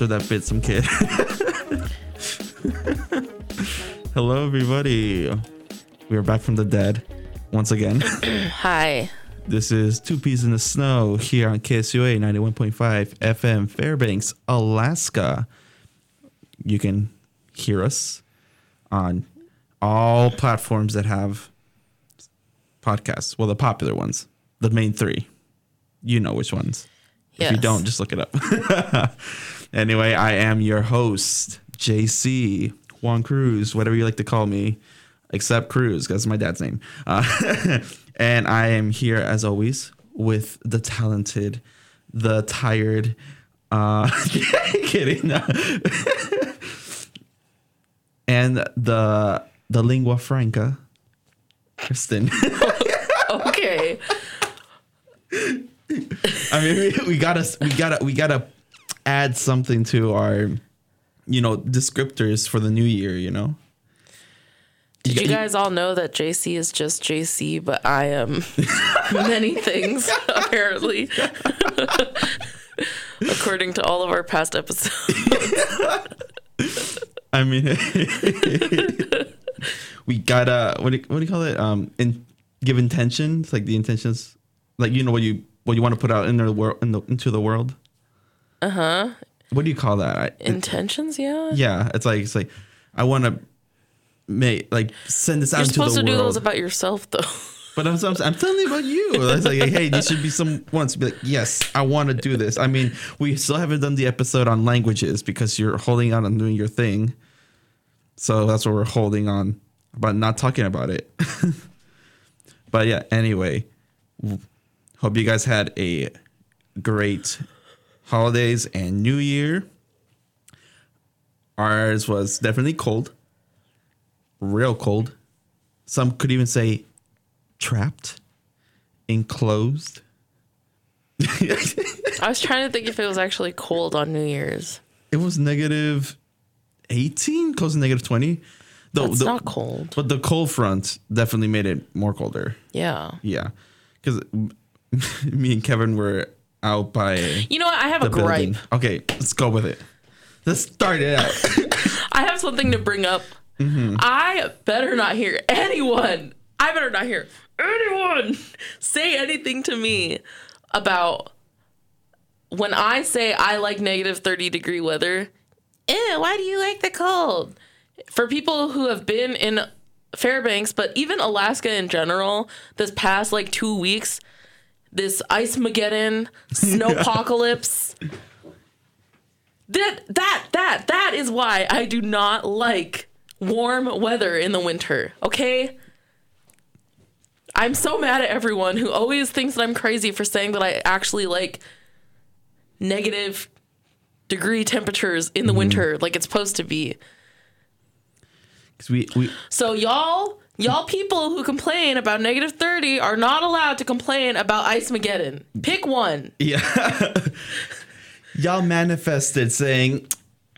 about that bit some kid. Hello, everybody. We are back from the dead once again. Hi. This is Two Peas in the Snow here on KSUA 91.5 FM, Fairbanks, Alaska. You can hear us on all platforms that have podcasts. Well, the popular ones, the main three. You know which ones. If you don't, just look it up. anyway, I am your host, JC Juan Cruz, whatever you like to call me, except Cruz, cuz my dad's name. Uh, and I am here as always with the talented, the tired, uh, kidding, and the the lingua franca, Kristen. Okay. I mean, we, we gotta, we gotta, we gotta add something to our, you know, descriptors for the new year. You know. Did you guys all know that JC is just JC, but I am many things, apparently. According to all of our past episodes. I mean, we gotta what do you, what do you call it? Um, in give intentions like the intentions, like you know what you what you want to put out in the world in the, into the world. Uh huh. What do you call that? I, it- Intentions, yeah? yeah, it's like it's like I want to make like send this out You're into supposed the to do world. those about yourself, though. But I'm, I'm, I'm telling you about you. It's like, hey, you should be someone to be like, yes, I want to do this. I mean, we still haven't done the episode on languages because you're holding out on doing your thing. So that's what we're holding on about not talking about it. but yeah, anyway, hope you guys had a great holidays and New Year. Ours was definitely cold, real cold. Some could even say trapped, enclosed. I was trying to think if it was actually cold on New Year's. It was negative 18, close to negative 20. The, That's the- not cold. But the cold front definitely made it more colder. Yeah. Yeah. Because me and Kevin were out by You know what? I have a gripe. building. Okay, let's go with it. Let's start it out. I have something to bring up. Mm-hmm. I better not hear anyone. I better not hear anyone say anything to me about when I say I like negative 30 degree weather. Ew, why do you like the cold? For people who have been in Fairbanks, but even Alaska in general, this past like two weeks, this ice mageddon, snowpocalypse. That that that that is why I do not like warm weather in the winter. Okay? I'm so mad at everyone who always thinks that I'm crazy for saying that I actually like negative degree temperatures in the mm-hmm. winter like it's supposed to be. 'Cause we, we, So y'all y'all people who complain about negative 30 are not allowed to complain about ice mageddon. Pick one. yeah. Y'all manifested saying,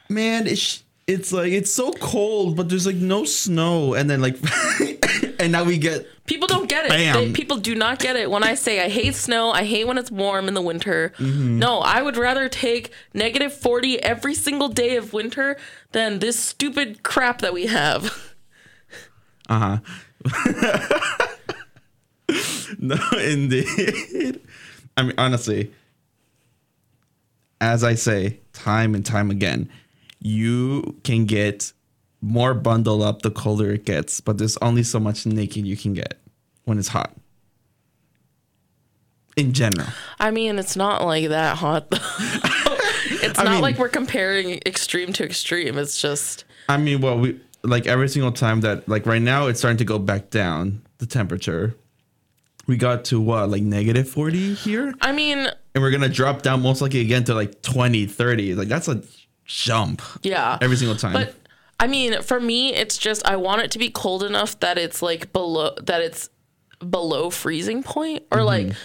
man, it's, it's like, it's so cold, but there's like no snow. And then like, and now we get People don't get it. They, people do not get it when I say I hate snow. I hate when it's warm in the winter. Mm-hmm. No, I would rather take negative 40 every single day of winter than this stupid crap that we have. Uh huh. no, indeed. I mean, honestly, as I say time and time again, you can get more bundle up the colder it gets, but there's only so much naked you can get when it's hot. In general. I mean, it's not like that hot. though. it's I not mean- like we're comparing extreme to extreme. It's just I mean, well, we like every single time that like right now it's starting to go back down the temperature. We got to what, like negative 40 here? I mean, and we're gonna drop down most likely again to like 20 30 like that's a jump yeah. every single time But I mean, for me, it's just I want it to be cold enough that it's like below that it's below freezing point or Mm-hmm. like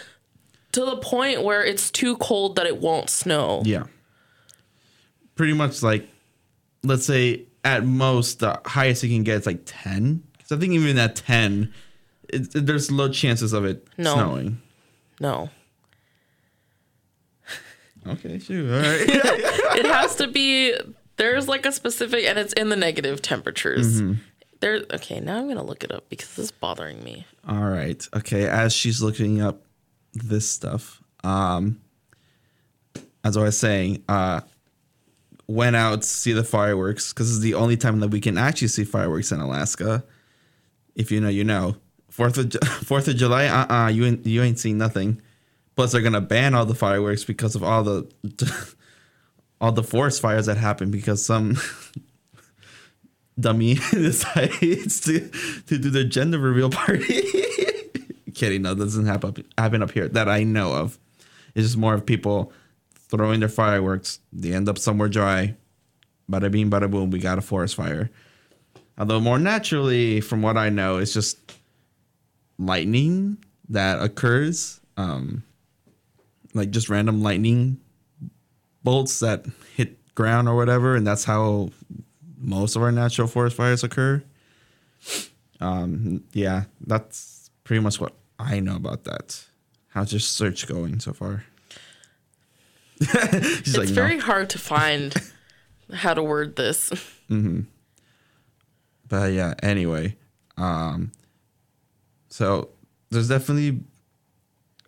to the point where it's too cold that it won't snow. yeah pretty much like let's say at most the highest you can get is like 10 because i think even at 10 it, it- there's low chances of it No. snowing No. Okay, sure. All right. it has to be there's like a specific and it's in the negative temperatures. There okay, now I'm gonna look it up because this is bothering me. All right. Okay. As she's looking up this stuff, um, as I was saying, uh, went out to see the fireworks because it's the only time that we can actually see fireworks in Alaska. If you know, you know. Fourth of Fourth of July, uh, uh you ain't you ain't seen nothing. Plus, they're gonna ban all the fireworks because of all the all the forest fires that happen because some dummy decides to to do their gender reveal party. Kidding, no, that doesn't happen happen up here that I know of. It's just more of people throwing their fireworks. They end up somewhere dry. Bada bing, bada boom. We got a forest fire. Although more naturally, from what I know, it's just lightning that occurs. Um, like just random lightning bolts that hit ground or whatever, and that's how most of our natural forest fires occur. Um, yeah, that's pretty much what I know about that. How's your search going so far? It's like, no. very hard to find how to word this. But yeah, anyway, um, so there's definitely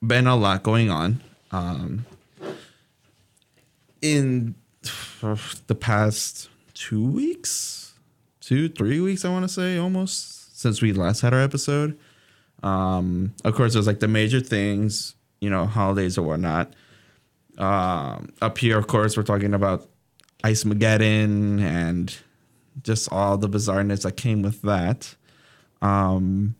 been a lot going on um, in the past two weeks, two three weeks. I want to say almost since we last had our episode. Um, of course, there's like the major things, you know, holidays or whatnot. Um, up here, of course, we're talking about Ice Mageddon and just all the bizarreness that came with that. Um,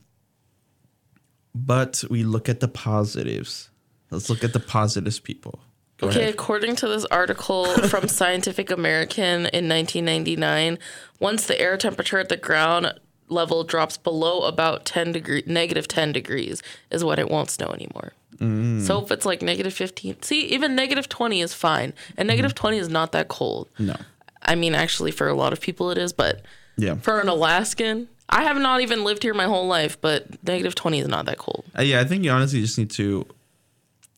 but we look at the positives. Let's look at the positives, people. Go Okay, ahead. according to this article from Scientific American in 1999, once the air temperature at the ground level drops below about 10 degree negative 10 degrees is when it won't snow anymore. Mm. So if it's like negative 15, see, even negative 20 is fine. And negative 20 is not that cold. No. I mean, actually, for a lot of people it is, but Yeah. for an Alaskan, I have not even lived here my whole life, but negative 20 is not that cold. Uh, yeah, I think you honestly just need to.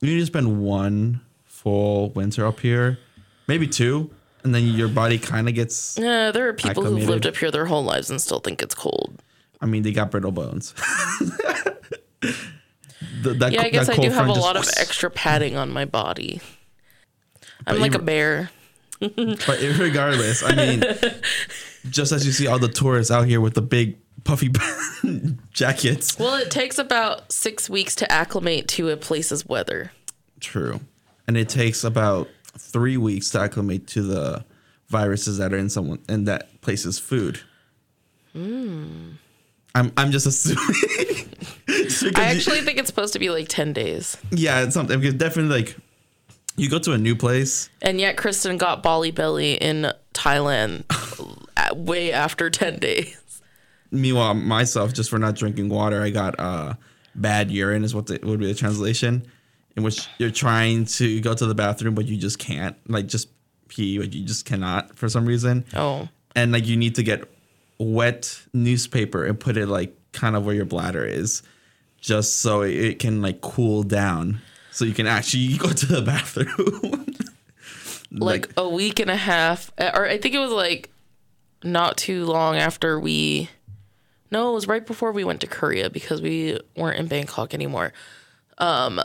You need to spend one full winter up here, maybe two, and then your body kind of gets. Yeah, there are people who've lived up here their whole lives and still think it's cold. I mean, they got brittle bones. The- that Yeah, I guess I do have a lot of extra padding on my body. I'm But like you- a bear. But regardless, I mean, just as you see all the tourists out here with the big puffy jackets. Well, it takes about six weeks to acclimate to a place's weather. True. And it takes about three weeks to acclimate to the viruses that are in someone in that place's food. Hmm. I'm I'm just assuming. Because I you- actually think it's supposed to be like 10 days. yeah, it's something because definitely like you go to a new place. And yet, Kristen got Bali Belly in Thailand way after 10 days. Meanwhile, myself, just for not drinking water, I got uh bad urine is what the, would be the translation, in which you're trying to go to the bathroom but you just can't, like just pee, but you just cannot for some reason. Oh. and like you need to get wet newspaper and put it like kind of where your bladder is just so it can like cool down so you can actually go to the bathroom Like a week and a half, or I think it was like not too long after we. No, it was right before we went to Korea because we weren't in Bangkok anymore. Um,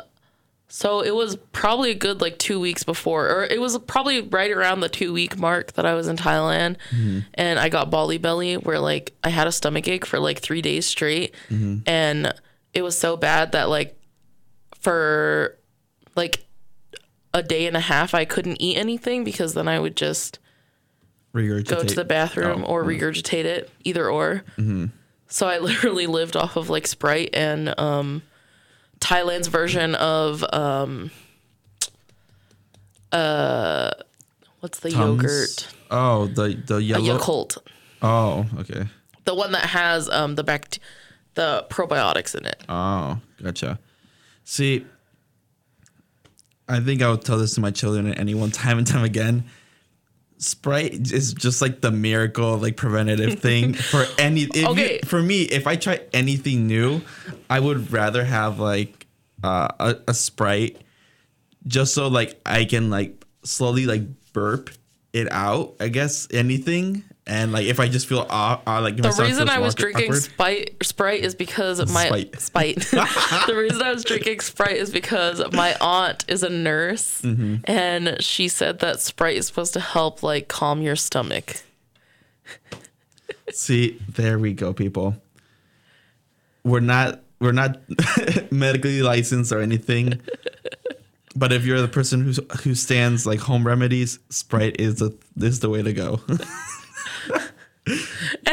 so it was probably a good like two weeks before, or it was probably right around the two week mark that I was in Thailand, mm-hmm. and I got Bali belly where like I had a stomach ache for like three days straight, mm-hmm. and it was so bad that like for like a day and a half I couldn't eat anything because then I would just regurgitate go to the bathroom Oh, or mm-hmm. regurgitate it, either or. So I literally lived off of like Sprite and um, Thailand's version of um, uh, what's the Tums. yogurt? oh the the yellow Yakult, oh okay the one that has um the bact the probiotics in it. oh gotcha see i think i would tell this to my children at any one time and time again Sprite is just like the miracle, like preventative thing for any. If you- Okay. for me, if I try anything new, I would rather have like uh, a, a Sprite, just so like I can like slowly like burp it out. I guess anything. And like if I just feel uh, uh, like The reason I was drinking Sprite is because my Spite. Spite. the reason I was drinking Sprite is because my aunt is a nurse, Mm-hmm. and she said that Sprite is supposed to help like calm your stomach. See, there we go, people. We're not we're not medically licensed or anything. But if you're the person who who stands like home remedies, Sprite is the is the way to go.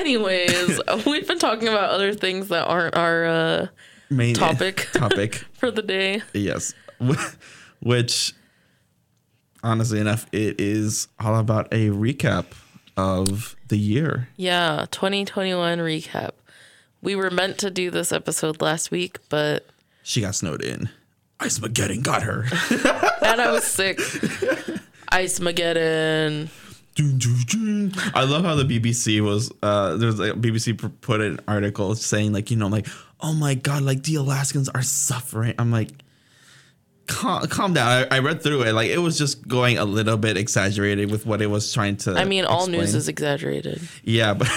Anyways, we've been talking about other things that aren't our uh, Main Topic. topic. for the day. Yes. Which honestly enough, it is all about a recap of the year. Yeah, 2021 recap. We were meant to do this episode last week, but She got snowed in. Ice Mageddon got her. and I was sick. Ice Mageddon. I love how the BBC was. Uh, there's like BBC put an article saying like you know like oh my god like the Alaskans are suffering. I'm like. Calm, calm down. I, I read through it. Like it was just going a little bit exaggerated with what it was trying to. I mean, all explain. news is exaggerated. Yeah, but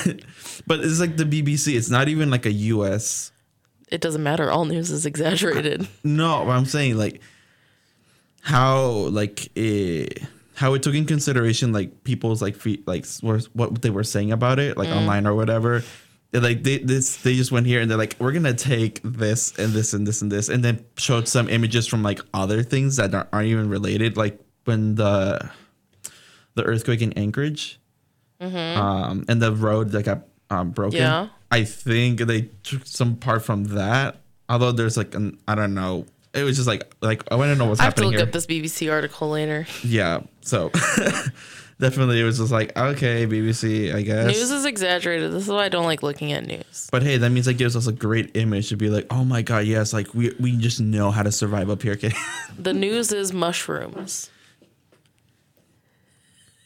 but it's like the BBC. It's not even like a U.S. It doesn't matter. All news is exaggerated. No, but I'm saying like how like it, how it took in consideration like people's like feet like what they were saying about it like online or whatever. They're, like they this they just went here and they're like we're gonna take this and this and this and this and then showed some images from like other things that aren't, aren't even related like when the the earthquake in Anchorage um and the road that got um, broken. Yeah. I think they took some part from that. Although there's like an I don't know. It was just like like I want to know what's I have to happening look here. up this BBC article later. Yeah. So definitely it was just like okay BBC I guess. News is exaggerated. This is why I don't like looking at news. but hey, that means that gives us a great image to be like, oh my god, yes, like we we just know how to survive up here. Okay. The news is mushrooms.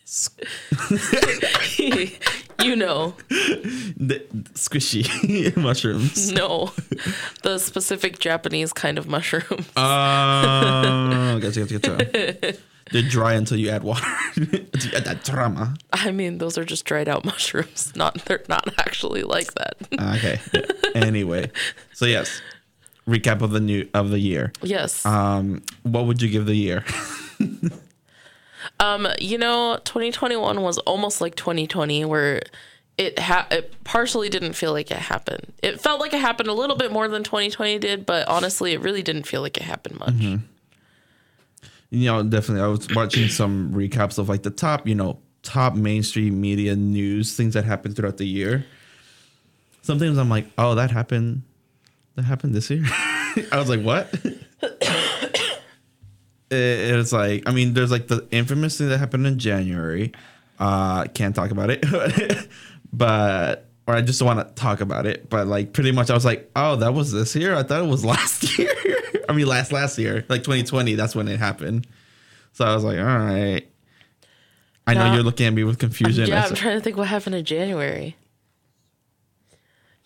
you know, the, squishy mushrooms. no, the specific Japanese kind of mushroom. Oh, gotcha, gotcha, gotcha. They're dry until you add water. Until you add that drama. I mean, those are just dried out mushrooms. Not they're not actually like that. Okay. anyway, so yes, recap of the new of the year. yes. Um, what would you give the year? Um, you know, 2021 was almost like 2020 where it ha- it partially didn't feel like it happened. It felt like it happened a little bit more than 2020 did, but honestly, it really didn't feel like it happened much. you know, definitely. I was watching some recaps of like the top, you know, top mainstream media news things that happened throughout the year. Sometimes I'm like, oh, that happened. That happened this year. I was like, what? it, it was like, I mean, there's like the infamous thing that happened in January. Uh, can't talk about it, but or I just don't want to talk about it. But like, pretty much, I was like, oh, that was this year. I thought it was last year. I mean, last last year, like 2020. That's when it happened. So I was like, all right. I know you're looking at me with confusion. Yeah, I'm trying to think what happened in January.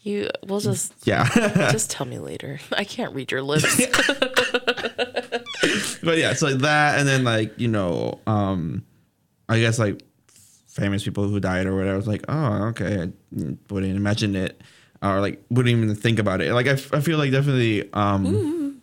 You, we'll just yeah. just tell me later. I can't read your lips. But yeah, it's like that, and then like you know, um, I guess like famous people who died or whatever. I was like, oh, okay, I wouldn't imagine it, or like wouldn't even think about it. Like I, f- I feel like definitely, um,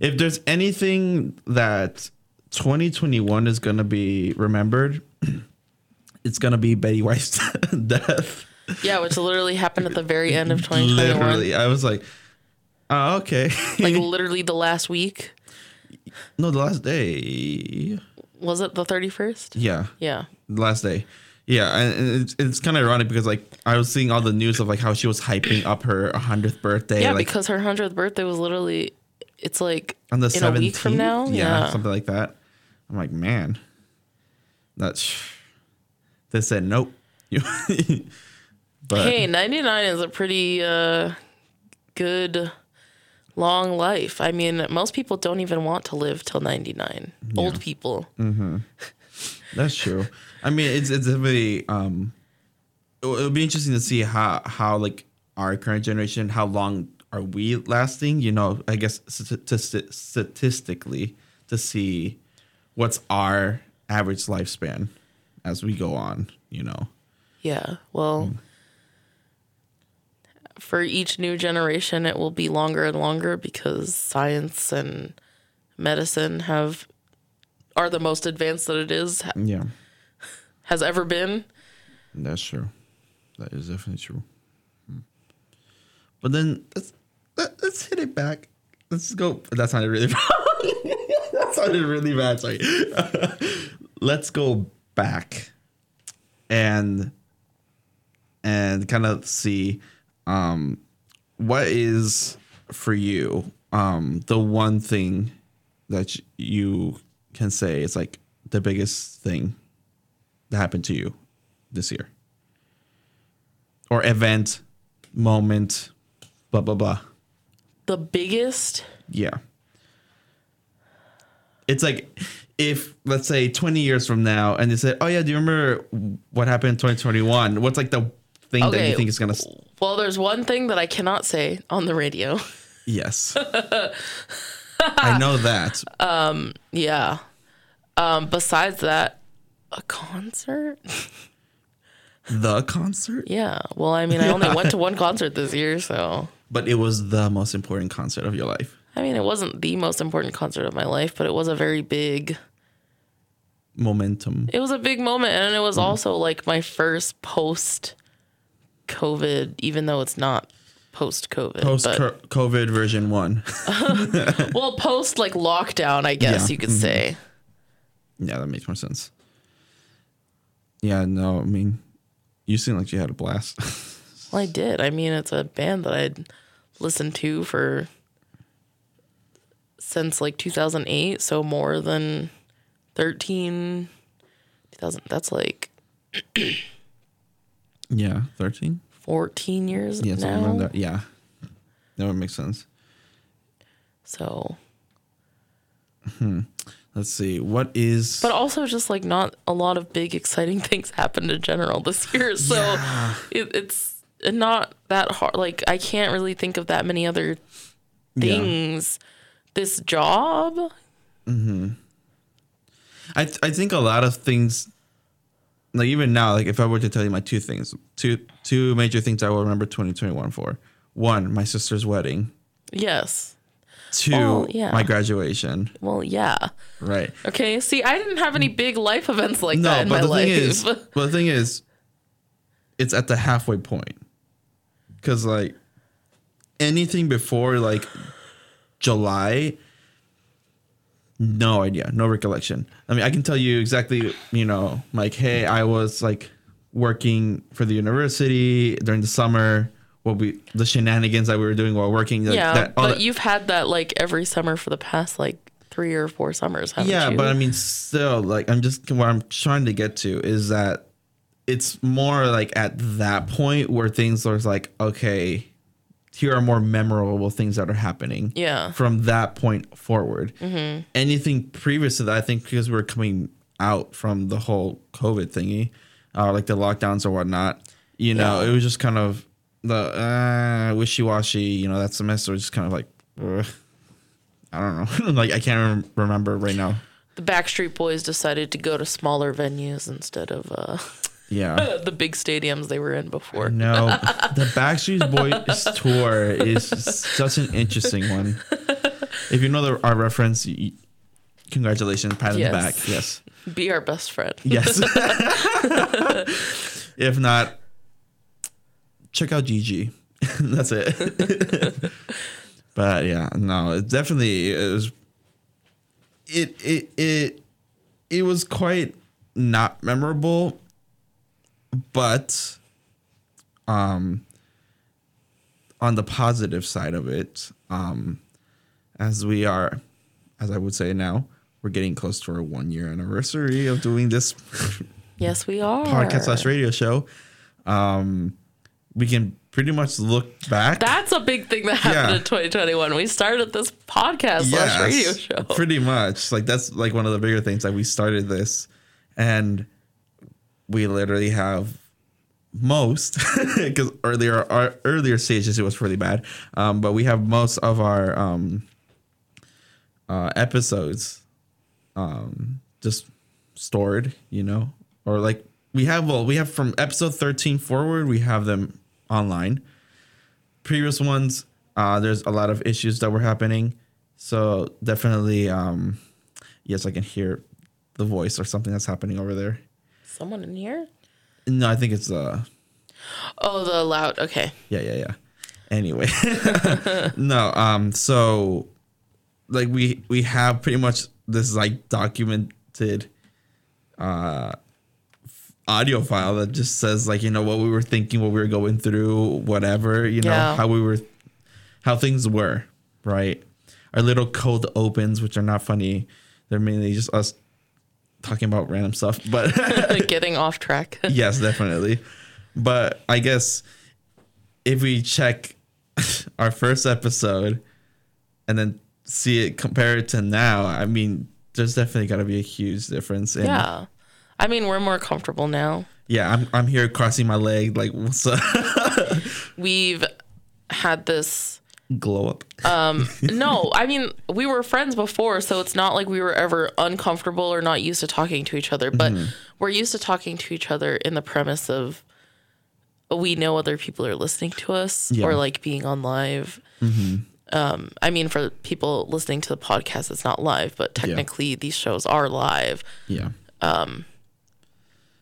if there's anything that 2021 is gonna be remembered, it's gonna be Betty White's death. yeah, which literally happened at the very end of 2021. Literally, I was like, oh, okay. Like literally the last week. No, the last day. Was it the 31st? Yeah. Yeah. last day. Yeah, and it's, it's kind of ironic because like I was seeing all the news of like how she was hyping up her 100th birthday. Yeah, like, because her 100th birthday was literally, it's like on the in 17th. a week from now. yeah, Yeah. something like that. I'm like, man, that's. They said nope. but Hey, 99 is a pretty uh, good long life. I mean, most people don't even want to live till 99. Old people. That's true. I mean, it's it's definitely um, it'll, it'll be interesting to see how how like our current generation, how long are we lasting? You know, I guess stati- statistically to see what's our average lifespan as we go on. You know. Yeah. Well, for each new generation, it will be longer and longer because science and medicine have are the most advanced that it is Yeah, has ever been. that's true. That is definitely true. Hmm. But then let's let, let's hit it back. Let's go. That sounded really that sounded really bad. Sorry. let's go back and and kind of see um what is for you um the one thing that you can say is like the biggest thing that happened to you this year? Or event moment blah blah blah. The biggest? Yeah. It's like if let's say 20 years from now and they say oh yeah do you remember what happened in 2021 what's like the thing that you think is gonna Well, there's one thing that I cannot say on the radio. yes i know that Yeah. Um, besides that, a concert? the concert Yeah. Well, I mean, I only went to one concert this year, so but it was the most important concert of your life I mean, it wasn't the most important concert of my life, but it was a very big. momentum It was a big moment, and it was also like my first post COVID, even though it's not post COVID. Post COVID version 1 well, post like lockdown, I guess Yeah. you could mm-hmm. say. yeah that makes more sense yeah no i mean you seem like you had a blast Well, I did. I mean, it's a band that I'd listened to for since like 2008, so more than 13 2000 that's like yeah 13 14 years yeah now. that yeah that would make sense So, hmm. let's see what is but also just like not a lot of big exciting things happened in general this year. So, Yeah. it, it's not that hard. Like I can't really think of that many other Yeah. things. This job, mm-hmm. I th- I think a lot of things, like even now, like if I were to tell you my two things, two two major things I will remember 2021 for. One, my sister's wedding. yes. Two, Oh, yeah. my graduation. Well, yeah. Right. Okay. See, I didn't have any big life events like no, that in but my the life. thing is, but the thing is, it's at the halfway point. Cause like anything before like July, no idea, no recollection. I mean, I can tell you exactly, you know, like, hey, I was like working for the university during the summer. What we the shenanigans that we were doing while working. Like, yeah, that, but that- you've had that like every summer for the past like three or four summers, haven't yeah you? Yeah, but i mean still like i'm just what i'm trying to get to is that it's more like at that point where things are like okay here are more memorable things that are happening Yeah. from that point forward Mm-hmm. anything previous to that i think because we are coming out from the whole covid thingy uh, like the lockdowns or whatnot you know Yeah. it was just kind of the uh, wishy-washy you know that semester was just kind of like i don't know like i can't rem- remember right now the Backstreet Boys decided to go to smaller venues instead of uh, Yeah. the big stadiums they were in before. No, the Backstreet Boys tour is such an interesting one. If you know the, our reference, y- congratulations, pat on Yes. the back. Yes. Be our best friend. Yes. if not, check out GG. That's it. but yeah, no, it definitely it was. It it it it was quite not memorable, but um, on the positive side of it, um, as we are, as I would say now, we're getting close to our one year anniversary of doing this Yes, we are. podcast slash radio show. Um, we can pretty much look back. That's a big thing that happened Yeah. in 2021. We started this podcast slash radio show. Pretty much. Like that's like one of the bigger things. Like we started this and we literally have most because earlier our earlier stages it was really bad. Um, but we have most of our um uh episodes um just stored, you know, or like we have well, we have from episode 13 forward, we have them online. Previous ones, uh, there's a lot of issues that were happening. So definitely, um, yes, I can hear the voice or something that's happening over there. Someone in here? No, I think it's uh Oh, the loud. Okay. yeah, yeah, yeah. Anyway. no, um so like we we have pretty much this like documented uh audio file that just says like you know what we were thinking, what we were going through, whatever, you know, Yeah. how we were how things were, right? Our little cold opens which are not funny. They're mainly just us talking about random stuff, but Getting off track. yes, definitely. But I guess if we check our first episode and then see it compare it to now, I mean, there's definitely got to be a huge difference. In, yeah. I mean, we're more comfortable now. yeah. I'm I'm here crossing my leg, like what's up? We've had this Glow up. Um, no, I mean, we were friends before, so it's not like we were ever uncomfortable or not used to talking to each other, but Mm-hmm. we're used to talking to each other in the premise of we know other people are listening to us Yeah. Mm-hmm. or like being on live. Um, I mean, for people listening to the podcast, it's not live, but technically these shows are live. yeah. Um.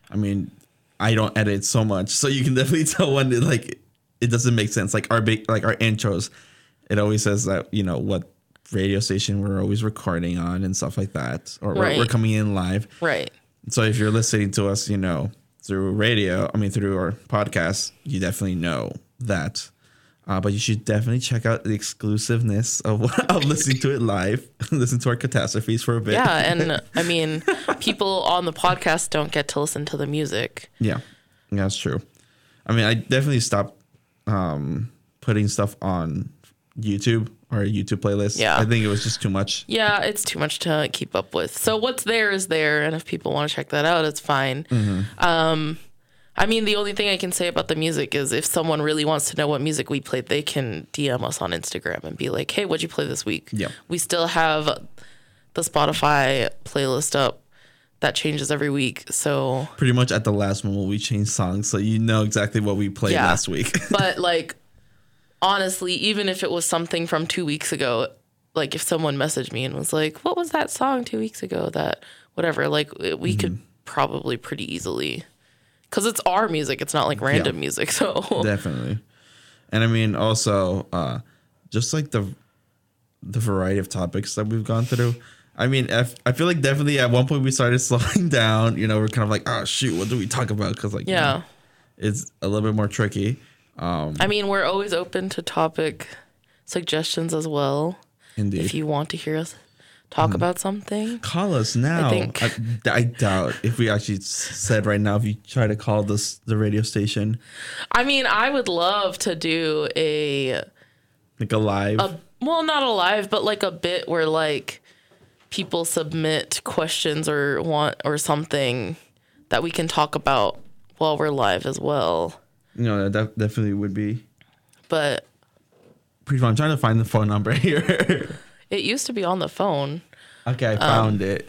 I mean, I don't edit so much, so you can definitely tell when it like it doesn't make sense. Like our big, like our intros, it always says that you know what radio station we're always recording on and stuff like that, or we're, we're coming in live. Right. So if you're listening to us, you know, through radio, I mean, through our podcast, you definitely know that. Uh, but you should definitely check out the exclusiveness of, of listening to it live, listen to our catastrophes for a bit. Yeah. And I mean, people on the podcast don't get to listen to the music. Yeah, that's true. I mean, I definitely stopped um, putting stuff on YouTube or a YouTube playlist. Yeah. I think it was just too much. Yeah, it's too much to keep up with. So what's there is there, and if people want to check that out, it's fine. Mm-hmm. Um, I mean, the only thing I can say about the music is if someone really wants to know what music we played, they can DM us on Instagram and be like, "Hey, what'd you play this week?" Yeah. we still have the Spotify playlist up that changes every week. So, Pretty much at the last moment, we change songs, so you know exactly what we played Yeah. last week. but like, honestly, even if it was something from two weeks ago, like if someone messaged me and was like, "What was that song two weeks ago?" That whatever, like we could probably pretty easily, because it's our music. It's not like random music. So definitely and i mean also uh just like the the variety of topics that we've gone through i mean I feel like definitely at one point we started slowing down you know we're kind of like oh shoot what do we talk about because like you yeah, know, it's a little bit more tricky um I mean, we're always open to topic suggestions as well. indeed. If you want to hear us talk about something, call us now. I, think- I, doubt if we actually said right now if you try to call this the radio station. I mean, I would love to do a like a live? a well not a live but like a bit where like people submit questions or want or something that we can talk about while we're live as well know that definitely would be but pretty fun i'm trying to find the phone number here it used to be on the phone Okay, I Um, found it.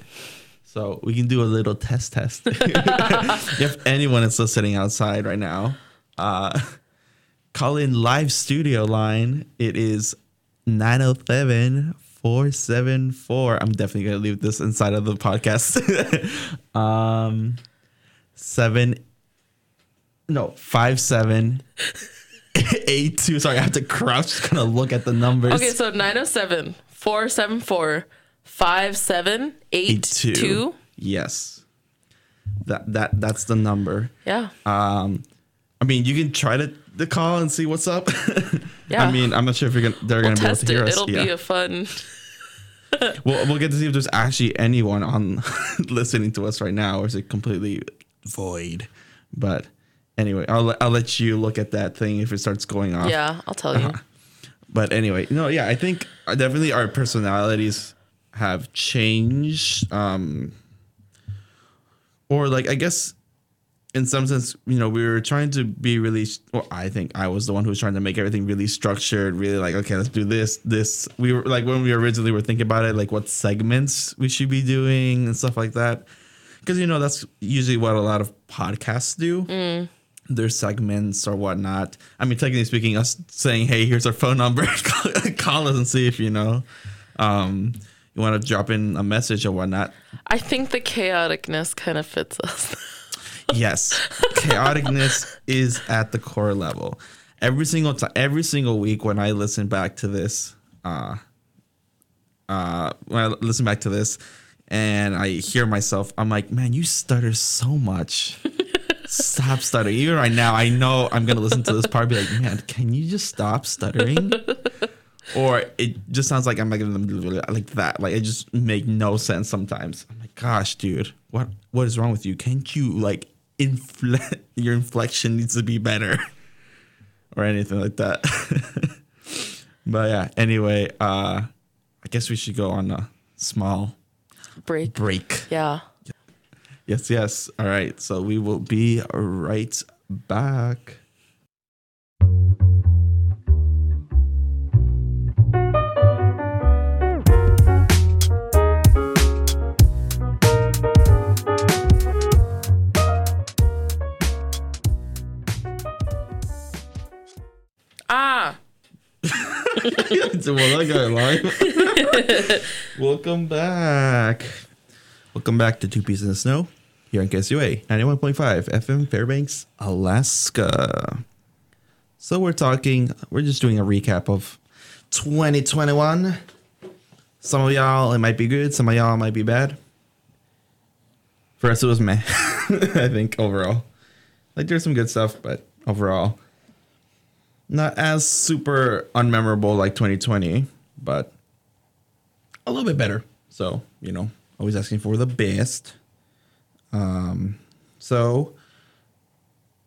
So we can do a little test test. if anyone is still sitting outside right now, uh, call in live studio line. It is 907 474. I'm definitely going to leave this inside of the podcast. um, seven, no, five, seven, eight, two. Sorry, I have to crouch. Just to look at the numbers. okay so 907 474 5782 Yes. That that that's the number. yeah Um I mean you can try to, to call and see what's up. Yeah. I mean, I'm not sure if you're gonna they're we'll gonna be able to hear it us. it'll yeah. be a fun we'll we'll get to see if there's actually anyone on listening to us right now or is it completely void. But anyway, I'll let- I'll let you look at that thing if it starts going off. yeah i'll tell you But anyway, no, yeah, I think uh, definitely our personalities have changed. Um, or like, I guess in some sense, you know, we were trying to be really, well, I think I was the one who was trying to make everything really structured, really like, okay, let's do this, this. We were like, when we originally were thinking about it, like what segments we should be doing and stuff like that. because you know that's usually what a lot of podcasts do. Their segments or whatnot. I mean, technically speaking, us saying, "Hey, here's our phone number. Call us and see if you know." Um, you want to drop in a message or whatnot. I think the chaoticness kind of fits us. Yes, chaoticness is at the core level. Every single time, every single week when I listen back to this, uh, uh, when I listen back to this, and I hear myself, I'm like, man, you stutter so much. stop stuttering. Even right now, I know I'm gonna listen to this part, be like, man, can you just stop stuttering? or it just sounds like I'm like like that. Like it just make no sense sometimes. I'm like, gosh, dude, what what is wrong with you? Can't you like infl- your inflection needs to be better or anything like that? but yeah, anyway, uh I guess we should go on a small Break. break. Yeah. Yes, yes. All right. So we will be right back. Ah. well, that guy live. Welcome back. Welcome back to Two Pieces in the Snow here on KSUA 91.5 FM Fairbanks, Alaska. So we're talking, we're just doing a recap of 2021. Some of y'all, it might be good. Some of y'all, might be bad. For us, it was meh. I think overall. Like there's some good stuff, but overall, not as super unmemorable like 2020, but a little bit better. So, you know, always asking for the best. Um, so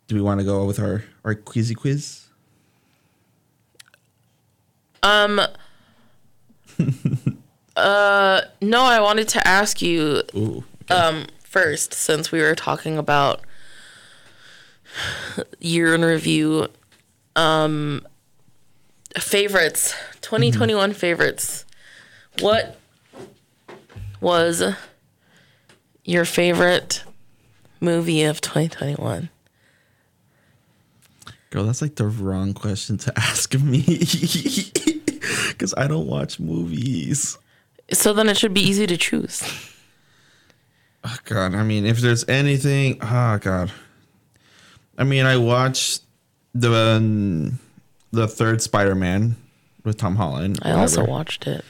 do we want to go with our our quizzy quiz? Um. uh. No, I wanted to ask you Ooh. um first since we were talking about year in review um favorites 2021 favorites what was your favorite movie of 2021 Girl, that's like the wrong question to ask me. Cuz I don't watch movies. so then it should be easy to choose Oh god, I mean, if there's anything, oh god. I mean, I watched the um, the third Spider-Man with Tom Holland. i also watched it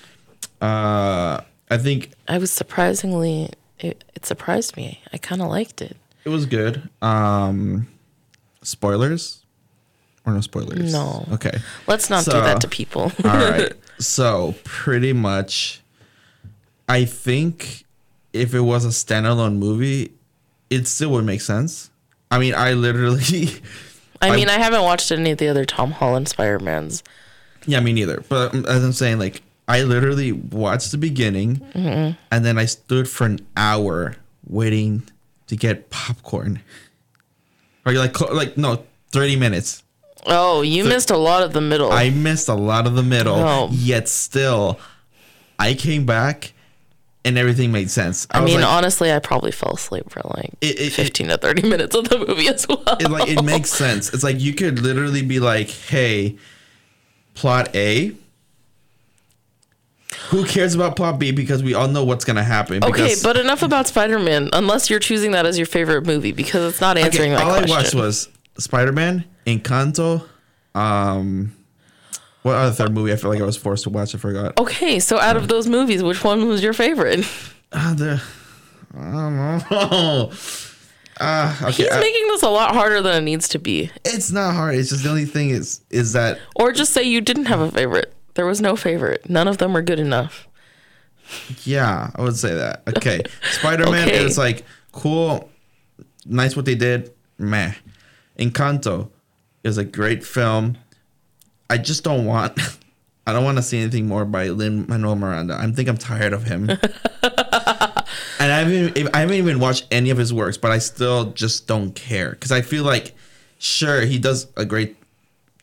Uh, I think i was surprisingly it, it surprised me i kind of liked it it was good. Um, spoilers or no spoilers? No. Okay. let's not do that to people All right. So pretty much, I think if it was a standalone movie, it still would make sense. I mean, I literally, I I- mean, I haven't watched any of the other Tom Holland Spider-Mans. yeah, me neither. But um, as I'm saying, like, I literally watched the beginning, Mm-hmm. and then I stood for an hour waiting to get popcorn. Or like, like no, thirty minutes. Oh, you missed a lot of the middle. I missed a lot of the middle, Oh. yet still, I came back, and everything made sense. I was mean, like, honestly, I probably fell asleep for like It- it- 15 to 30 minutes of the movie as well. it like it makes sense. It's like you could literally be like, "Hey, plot A." Who cares about plot B because we all know what's gonna happen. okay, because- but enough about Spider-Man unless you're choosing that as your favorite movie because it's not answering Okay, my all question. I watched was Spider Man, Encanto. Um, what other third movie? I feel like I was forced to watch. I forgot. okay, so out of those movies, which one was your favorite? Ah, the I don't know. Ah, okay. He's uh, making this a lot harder than it needs to be. it's not hard. It's just the only thing is is that Or just say you didn't have a favorite. There was no favorite. None of them were good enough. yeah, I would say that. Okay, Spider Man Okay. is like cool, nice what they did. Meh. Encanto is a great film. I just don't want. I don't want to see anything more by Lin Manuel Miranda. I think I'm tired of him. and I haven't, I haven't even watched any of his works, but I still just don't care because I feel like, sure, he does a great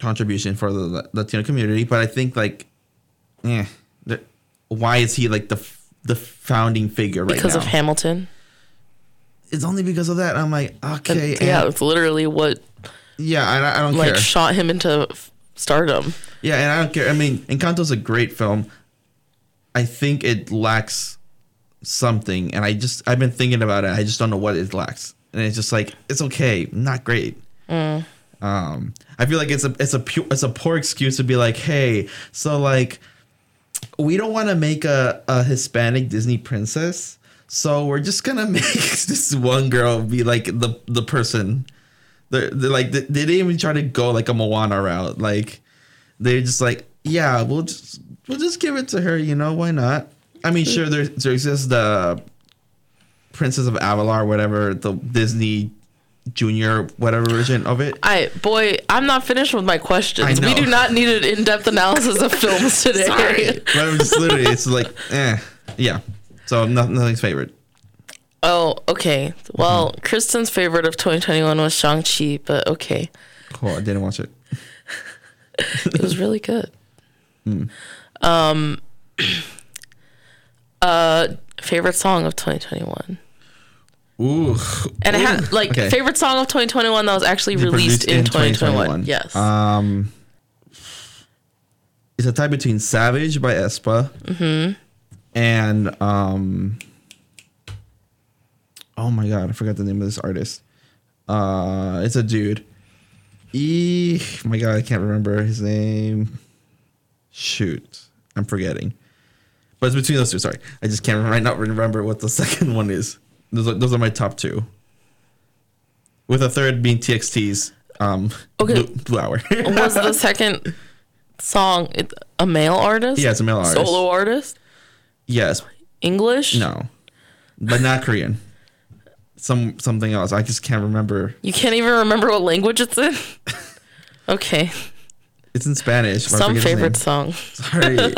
contribution for the Latino community, but I think like, eh, why is he like the the founding figure right Because now? of Hamilton. it's only because of that. I'm like, okay, yeah, and- it's literally what yeah, I, I don't like care. shot him into stardom. Yeah, and I don't care. I mean, Encanto's a great film. I think it lacks something, and I just I've been thinking about it. I just don't know what it lacks, and it's just like it's okay, not great. Um, I feel like it's a it's a pu- it's a poor excuse to be like, hey, so like we don't want to make a a Hispanic Disney princess, so we're just gonna make this one girl be like the the person. They're, they're like they, didn't even try to go like a Moana route. Like they're just like, yeah, we'll just we'll just give it to her. You know why not? I mean, sure, there there exists the Princess of Avalor, whatever the Disney Junior whatever version of it. I boy, I'm not finished with my questions. We do not need an in-depth analysis of films today. Sorry, but I'm just literally it's like, eh, yeah. So no, nothing's favorite. Oh, okay. Well, Kristen's favorite of 2021 was Shang-Chi, but okay. Cool. I didn't watch it. It was really good. Um uh favorite song of 2021. Ooh, And it Ooh. had like Okay. favorite song of 2021 that was actually released in, 2021. Yes. Um, it's a tie between "Savage" by aespa Mm-hmm. and um. Oh my god, I forgot the name of this artist. Uh, it's a dude. E. My god, I can't remember his name. Shoot, I'm forgetting. But it's between those two. Sorry, I just can't right now remember what the second one is. Those are, those are my top two. With a third being TXT's um Okay. Blue, Blue Hour. was the second song it, a male artist? yeah, it's a male artist. Solo artist? Yes, English? no, but not Korean. Some something else. I just can't remember. You can't even remember what language it's in? okay. It's in Spanish. Some favorite song. Sorry,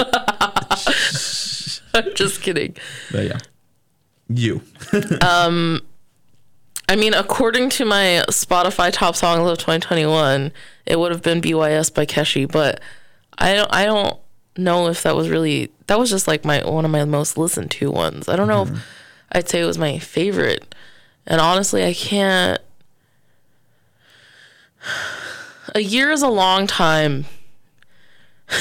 I'm just kidding. but yeah, you. Um, I mean, according to my Spotify top songs of 2021, it would have been BYS by Keshi, but I don't I don't know if that was really that was just like my one of my most listened to ones. I don't know if I'd say it was my favorite. And honestly, I can't A year is a long time.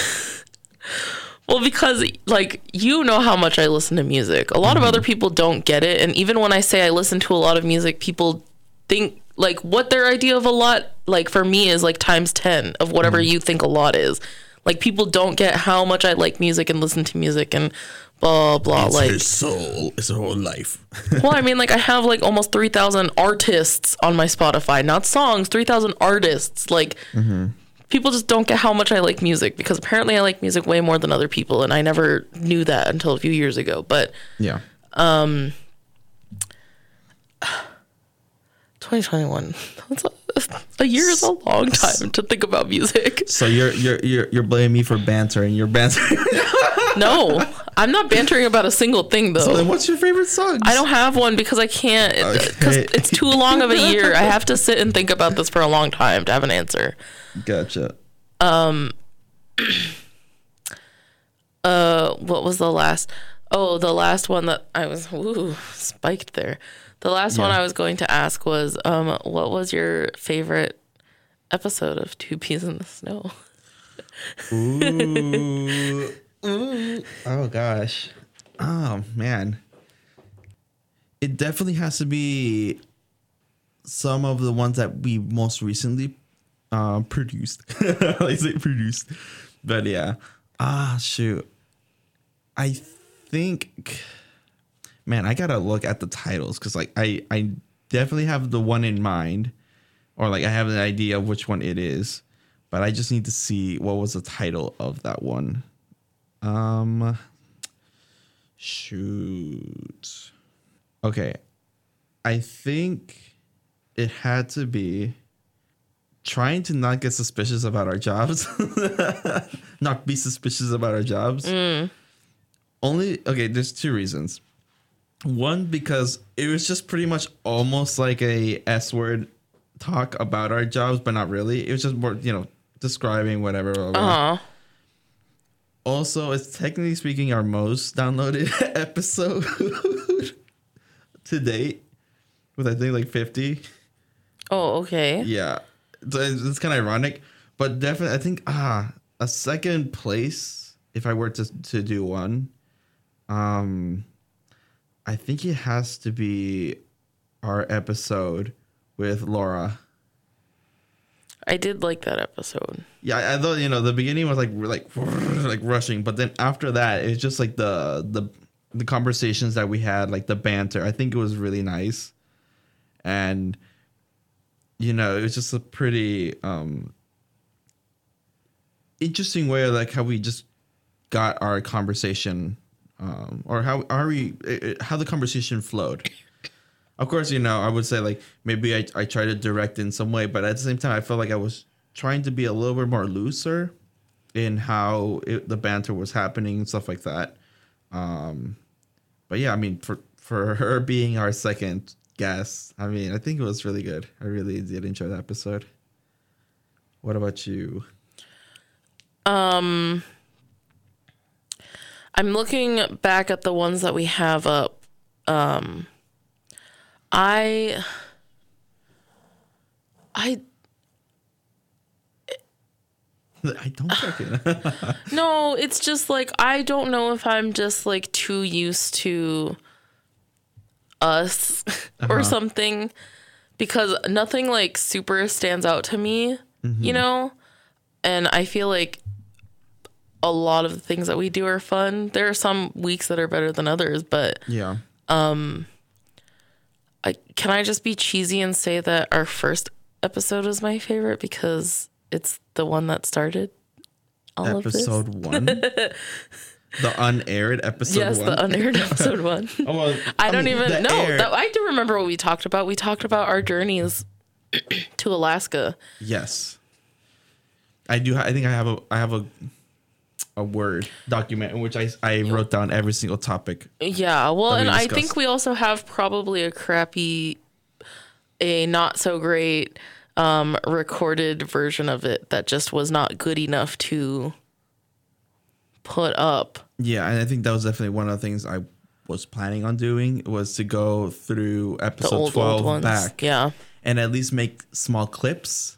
Well, because like you know how much I listen to music. A lot of mm-hmm. other people don't get it, and even when I say I listen to a lot of music, people think like what their idea of a lot like for me is like times 10 of whatever mm-hmm. you think a lot is. Like people don't get how much I like music and listen to music and blah blah like soul. It's her whole life. well, I mean, like I have like almost three thousand artists on my Spotify, not songs. Three thousand artists. Like mm-hmm. People just don't get how much I like music because apparently I like music way more than other people, and I never knew that until a few years ago. But yeah. um, 2021, a, a year is a long time to think about music. So you're you're you're you're blaming me for banter, and you're bantering. No, I'm not bantering about a single thing though. So then what's your favorite song? I don't have one because I can't. Because Okay. it's too long of a year. I have to sit and think about this for a long time to have an answer. Gotcha. Um Uh, what was the last? Oh, the last one that I was ooh, spiked there. The last one I was going to ask was, um, what was your favorite episode of Two Peas in the Snow? Ooh. Ooh. Oh gosh. Oh man. It definitely has to be some of the ones that we most recently uh, produced. I say produced. But yeah. Ah shoot. I think man, I gotta look at the titles because like I I definitely have the one in mind. Or like I have an idea of which one it is but I just need to see what was the title of that one. Um, shoot. Okay, I think it had to be trying to not get suspicious about our jobs, not be suspicious about our jobs. Only okay. There's two reasons. One because it was just pretty much almost like a S word talk about our jobs, but not really. It was just more, you know, describing whatever. Blah, blah. Uh, Also, it's technically speaking our most downloaded episode to date. with I think like 50. Oh, okay. Yeah, so it's, it's kind of ironic, but definitely I think ah a second place if I were to to do one, um, I think it has to be our episode with Laura. I did like that episode. Yeah, I, thought you know the beginning was like like like rushing, but then after that it's just like the the the conversations that we had, like the banter. I think it was really nice, and you know it was just a pretty um interesting way of like how we just got our conversation um or how how we it- it- how the conversation flowed. Of course, you know, I would say like maybe I, I try to direct in some way, but at the same time, I felt like I was trying to be a little bit more looser in how it, the banter was happening and stuff like that. Um, but yeah, I mean, for for her being our second guest, I mean, I think it was really good. I really did enjoy the episode. What about you? Um, I'm looking back at the ones that we have up. Um, I, I I don't it. no, it's just like I don't know if I'm just like too used to us or uh-huh. something because nothing like super stands out to me, you mm-hmm. know? And I feel like a lot of the things that we do are fun. There are some weeks that are better than others, but yeah. Um, I, can I just be cheesy and say that our first episode is my favorite because it's the one that started all of this? Episode one. the unaired episode yes, one. the unaired episode one. oh, well, I don't mean, even know. That, I do remember what we talked about. We talked about our journeys to Alaska. Yes. I do. I think I have a. I have a. A word document in which I I wrote down every single topic. Yeah, well, we and I think we also have probably a crappy, a not so great um, recorded version of it that just was not good enough to put up. Yeah, and I think that was definitely one of the things I was planning on doing was to go through episode old, twelve old back, Yeah. and at least make small clips,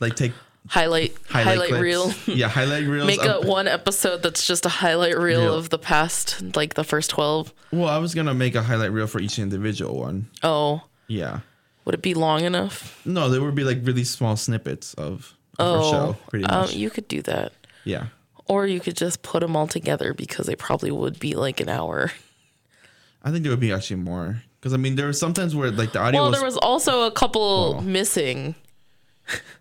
like take Highlight, highlight, highlight, reel. Yeah, highlight reels. Make a one episode that's just a highlight reel Reel. of the past, like the first 12. well, I was gonna make a highlight reel for each individual one. Oh, Yeah. would it be long enough? No, there would be like really small snippets of, of our Oh, show, pretty um, you could do that. yeah. Or you could just put them all together because they probably would be like an hour. I think there would be actually more because I mean there were sometimes where like the audio Well, was, there was also a couple Oh. missing.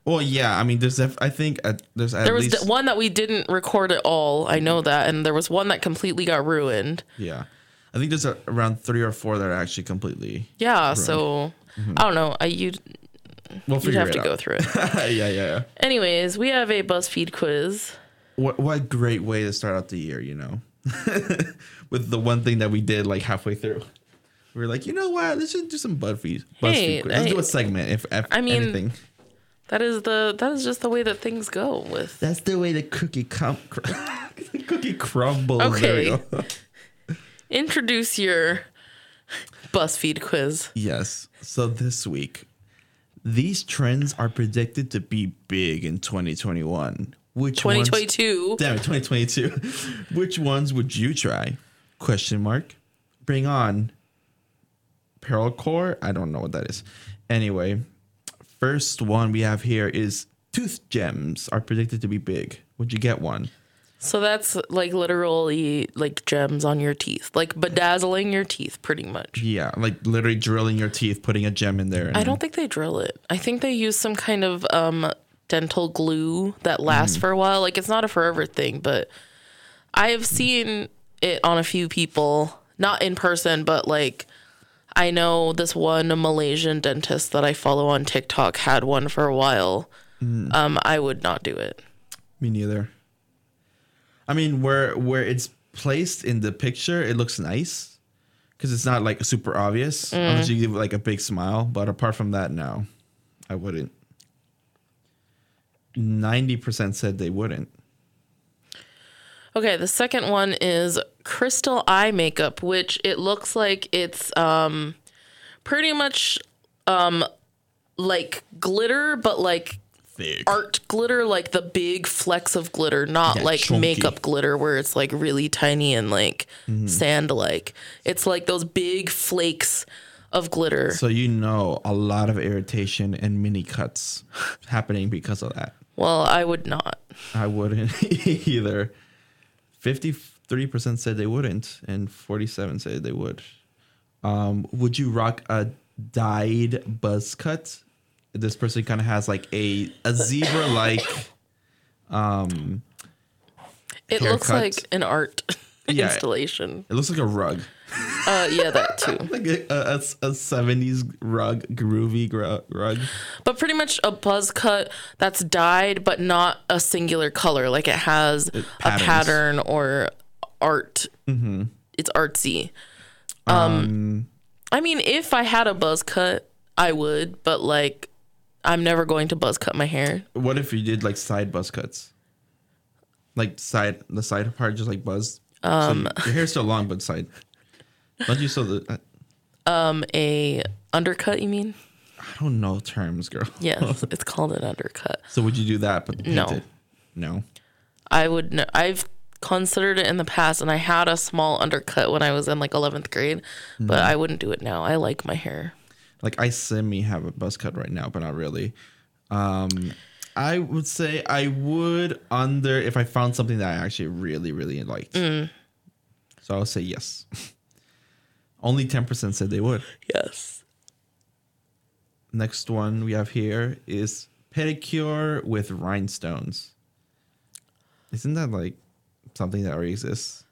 Well yeah I mean there's def- I think at, there's at There was least one that we didn't record at all. I know that, and there was one that completely got ruined. yeah I think there's a, around three or four that are actually completely Yeah, so mm-hmm. I don't know. I you'd we'll you'd have to out. go through it. yeah yeah yeah Anyways, we have a BuzzFeed quiz. what what great way to start out the year you know with the one thing that we did like halfway through we were like you know what let's just do some BuzzFeed BuzzFeed Hey, quiz. let's do a segment if, if I mean, anything That is the that is just the way that things go with. that's the way the cookie com- cr- cookie crumbles Okay. Introduce your BuzzFeed quiz. Yes. So this week, these trends are predicted to be big in 2021. Which ones? 2022. Damn it, 2022. Which ones would you try? Question mark. Bring on Pearl Core. I don't know what that is. Anyway, first one we have here is tooth gems are predicted to be big. Would you get one? So that's like literally like gems on your teeth, like bedazzling your teeth, pretty much. Yeah, like literally drilling your teeth, putting a gem in there. And I don't think they drill it. I think they use some kind of um dental glue that lasts for a while. Like it's not a forever thing, but I have seen it on a few people, not in person, but like I know this one Malaysian dentist that I follow on TikTok had one for a while. Um, I would not do it. Me neither. I mean, where where it's placed in the picture, it looks nice because it's not like super obvious unless you give it like a big smile. But apart from that, no, I wouldn't. Ninety percent said they wouldn't. Okay, the second one is crystal eye makeup, which it looks like it's um pretty much um like glitter, but like Thick. art glitter, like the big flecks of glitter, not like chunky. makeup glitter where it's like really tiny and like Mm-hmm. sand like. It's like those big flakes of glitter. So you know a lot of irritation and mini cuts happening because of that. well, I would not. I wouldn't either. Fifty-three percent said they wouldn't, and forty-seven said they would. Um, would you rock a dyed buzz cut? This person kind of has like a a zebra-like. Um, It looks like an art Yeah. installation. it looks like a rug, Uh, yeah, that too. like a, a, a 70s rug, groovy rug. But pretty much a buzz cut that's dyed, but not a singular color. Like it has a pattern or art. Mm-hmm. It's artsy. Um, I mean, if I had a buzz cut, I would, but like, I'm never going to buzz cut my hair. What if you did like side buzz cuts? Like side, the side part just like buzz. Um, so your hair's still long, but side. Don't you still the? I Um, a undercut, you mean? I don't know terms, girl. Yes, it's called an undercut. So would you do that? But No. painted? no. I would. I've considered it in the past, and I had a small undercut when I was in like 11th grade, but I wouldn't do it now. I like my hair. Like I semi have a buzz cut right now, but not really. Um, I would say I would under if I found something that I actually really, really liked. So I'll say yes. Only ten percent said they would. Yes. Next one we have here is pedicure with rhinestones. Isn't that like something that already exists?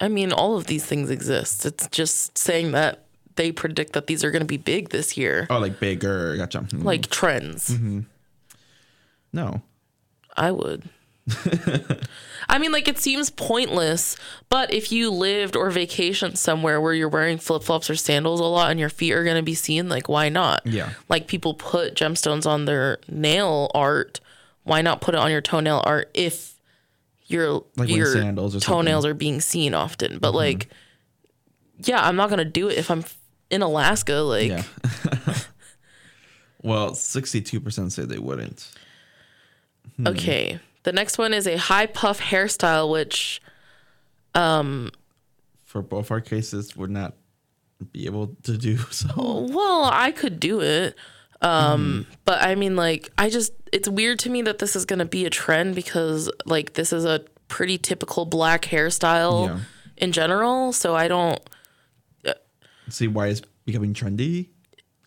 I mean, all of these things exist. It's just saying that they predict that these are going to be big this year, Oh, like bigger. Gotcha. Mhm. like trends. no. I would. I mean, like, it seems pointless, but if you lived or vacationed somewhere where you're wearing flip flops or sandals a lot and your feet are going to be seen, like, why not? Yeah. Like, people put gemstones on their nail art. Why not put it on your toenail art if your, Like your sandals or toenails are being seen often? But, like, yeah, I'm not going to do it if I'm in Alaska. Like, Yeah. well, sixty-two percent say they wouldn't. Hmm. okay. The next one is a high puff hairstyle, which um For both our cases, would not be able to do so. Well, I could do it. Um, but I mean like I just it's weird to me that this is going to be a trend because like this is a pretty typical black hairstyle Yeah. in general, so I don't See why it's becoming trendy.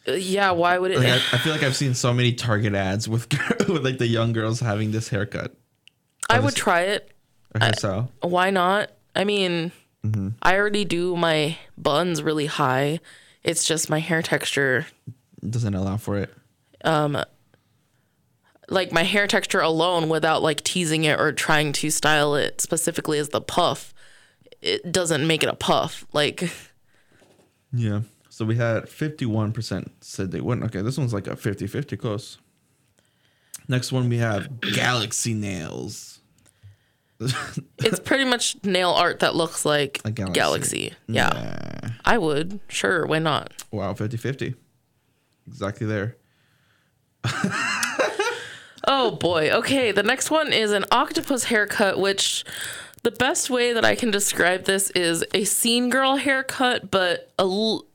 uh, yeah, why would it Like, I, I feel like I've seen so many Target ads with with like the young girls having this haircut I would try it. or hairstyle. Why not? I mean, I already do my buns really high. It's just my hair texture Doesn't allow for it. Um, like my hair texture alone without like teasing it or trying to style it specifically as the puff it doesn't make it a puff like Yeah. So we had 51% said they wouldn't. Okay, this one's like a 50 50 close. Next one we have Galaxy Nails. It's pretty much nail art that looks like A galaxy, galaxy. Yeah. I would sure why not Wow, 50 50. Exactly there. oh boy okay the next one is an octopus haircut which the best way that i can describe this is a scene girl haircut but a l-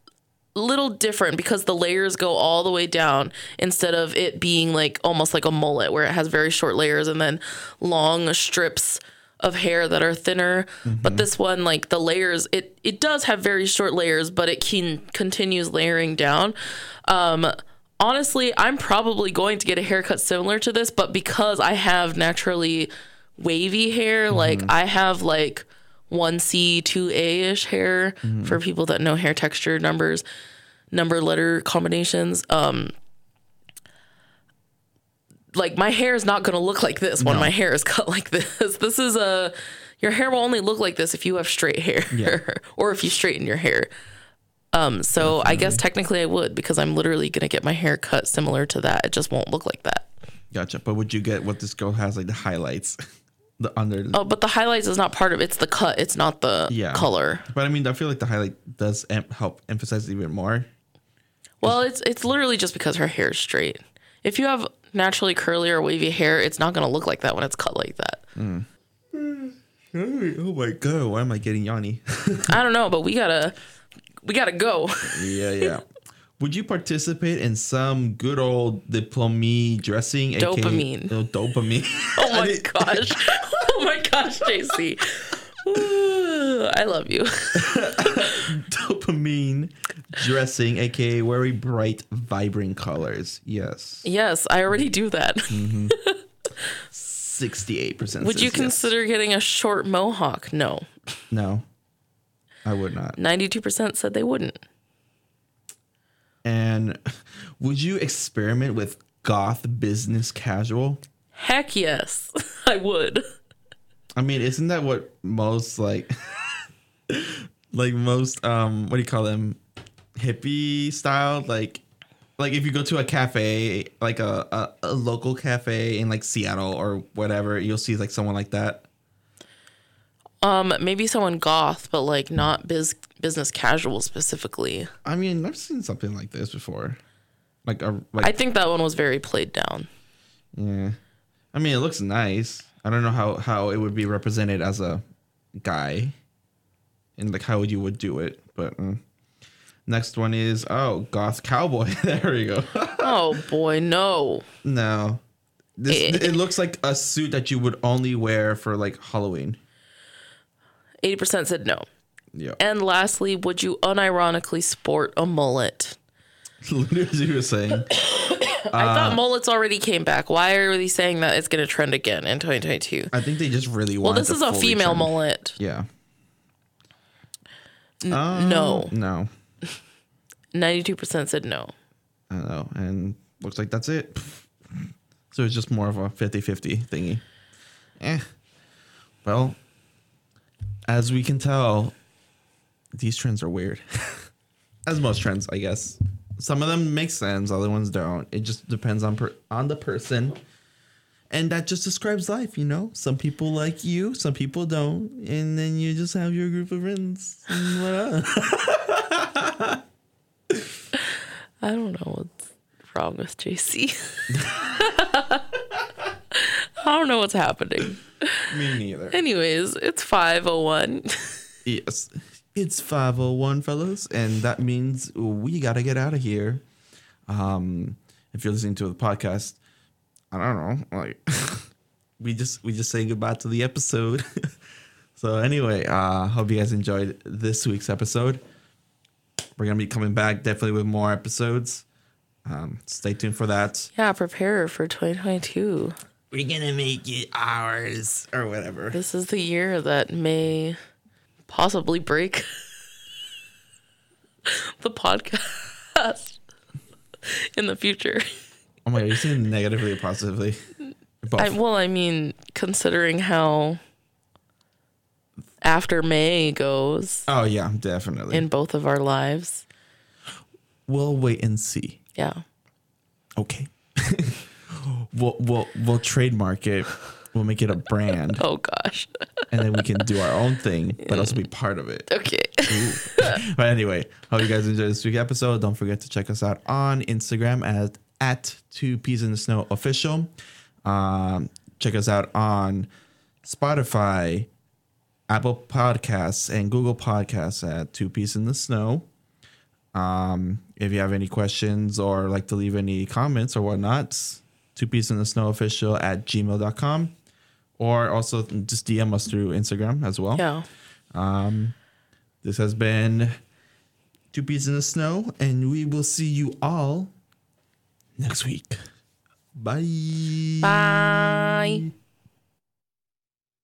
little different because the layers go all the way down instead of it being like almost like a mullet where it has very short layers and then long strips of hair that are thinner. But this one like the layers it it does have very short layers but it can continues layering down. Um honestly i'm probably going to get a haircut similar to this but because i have naturally wavy hair like i have like 1c 2a ish hair for people that know hair texture numbers number letter combinations. Um like my hair is not going to look like this when my hair is cut like this. This is a your hair will only look like this if you have straight hair Yeah. or if you straighten your hair. Um so i guess technically i would because i'm literally going to get my hair cut similar to that. It just won't look like that. Gotcha. But would you get what this girl has, like the highlights? the under. oh but the highlights is not part of it's the cut it's not the Yeah. color But I mean, I feel like the highlight does em- help emphasize it even more. Well, it's it's literally just because her hair is straight. If you have naturally curly or wavy hair, it's not gonna look like that when it's cut like that. Mm. Oh my god, why am I getting Yanni? I don't know, but we gotta we gotta go. yeah, yeah. Would you participate in some good old diplome dressing? aka Dopamine. Oh, dopamine. Oh my gosh. Gosh, JC. I love you. dopamine dressing, aka very bright, vibrant colors. Yes, Yes, I already do that. Mm-hmm. sixty-eight percent. Would you consider getting a short mohawk? No. No, I would not. 92% said they wouldn't. And would you experiment with goth business casual? Heck yes, I would. I mean, isn't that what most like, like most um, what do you call them, hippie style? Like, like if you go to a cafe, like a, a a local cafe in like Seattle or whatever, you'll see like someone like that. Um, maybe someone goth, but like not biz business casual specifically. I mean, I've seen something like this before. Like a like I think that one was very played down. yeah. I mean, it looks nice. I don't know how how it would be represented as a guy, and like how you would do it. But mm. next one is oh goth cowboy. there we go. Oh boy, no. no, this Eh. it looks like a suit that you would only wear for like Halloween. 80% said no. Yeah, And lastly, would you unironically sport a mullet? literally as you were saying. I Uh, thought mullets already came back. Why are they saying that it's going to trend again in 2022? I think they just really want. Well, this is a female mullet. Yeah. N- Um, no. No. 92% said no. I don't know. And looks like that's it. So it's just more of a 50 50 thingy. Eh. Well, as we can tell, these trends are weird. as most trends, I guess. Some of them make sense, other ones don't. It just depends on per- on the person. And that just describes life, you know? Some people like you, some people don't. And then you just have your group of friends. I don't know what's wrong with JC. I don't know what's happening. Me neither. Anyways, it's 501. Yes. It's 501, fellas, and that means we got to get out of here. Um, if you're listening to the podcast, I don't know, like we just we just saying goodbye to the episode. so anyway, uh hope you guys enjoyed this week's episode. We're going to be coming back definitely with more episodes. Um, stay tuned for that. yeah, prepare for 2022. We're going to make it ours or whatever. This is the year that may possibly break the podcast in the future. Oh my god, you're saying negatively or positively? Both. I, well, I mean, considering how after May goes oh yeah, definitely. in both of our lives. We'll wait and see. Yeah. Okay. we'll we'll we'll trademark it. We'll make it a brand, Oh gosh. and then we can do our own thing, but also be part of it. Okay. But anyway, hope you guys enjoyed this week's episode. Don't forget to check us out on Instagram at at Two Peas in the Snow official. Um, check us out on Spotify, Apple Podcasts, and Google Podcasts at Two Peas in the Snow. Um, if you have any questions or like to leave any comments or whatnot, two peas in the snow official at gmail.com or also just DM us through Instagram as well. yeah. Um, this has been Two Peas in the Snow, and we will see you all next week. Bye. Bye.